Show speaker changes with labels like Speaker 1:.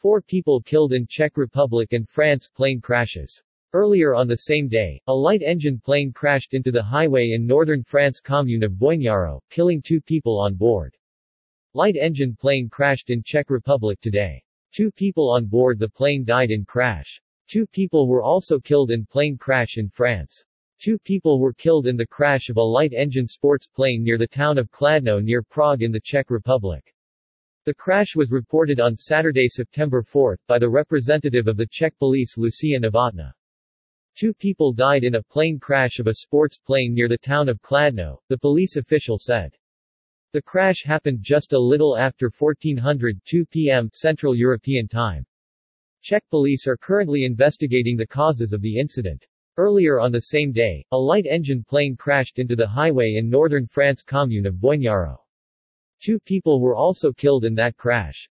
Speaker 1: Four people killed in Czech Republic and France plane crashes. Earlier on the same day, a light engine plane crashed into the highway in northern France commune of Voinaro, killing two people on board. Light engine plane crashed in Czech Republic today. Two people on board the plane died in crash. Two people were also killed in plane crash in France. Two people were killed in the crash of a light engine sports plane near the town of Kladno near Prague in the Czech Republic. The crash was reported on Saturday, September 4, by the representative of the Czech police Lucia Novotná. Two people died in a plane crash of a sports plane near the town of Kladno, the police official said. The crash happened just a little after 1400 2 p.m. Central European Time. Czech police are currently investigating the causes of the incident. Earlier on the same day, a light engine plane crashed into the highway in northern France commune of Voinaro. Two people were also killed in that crash.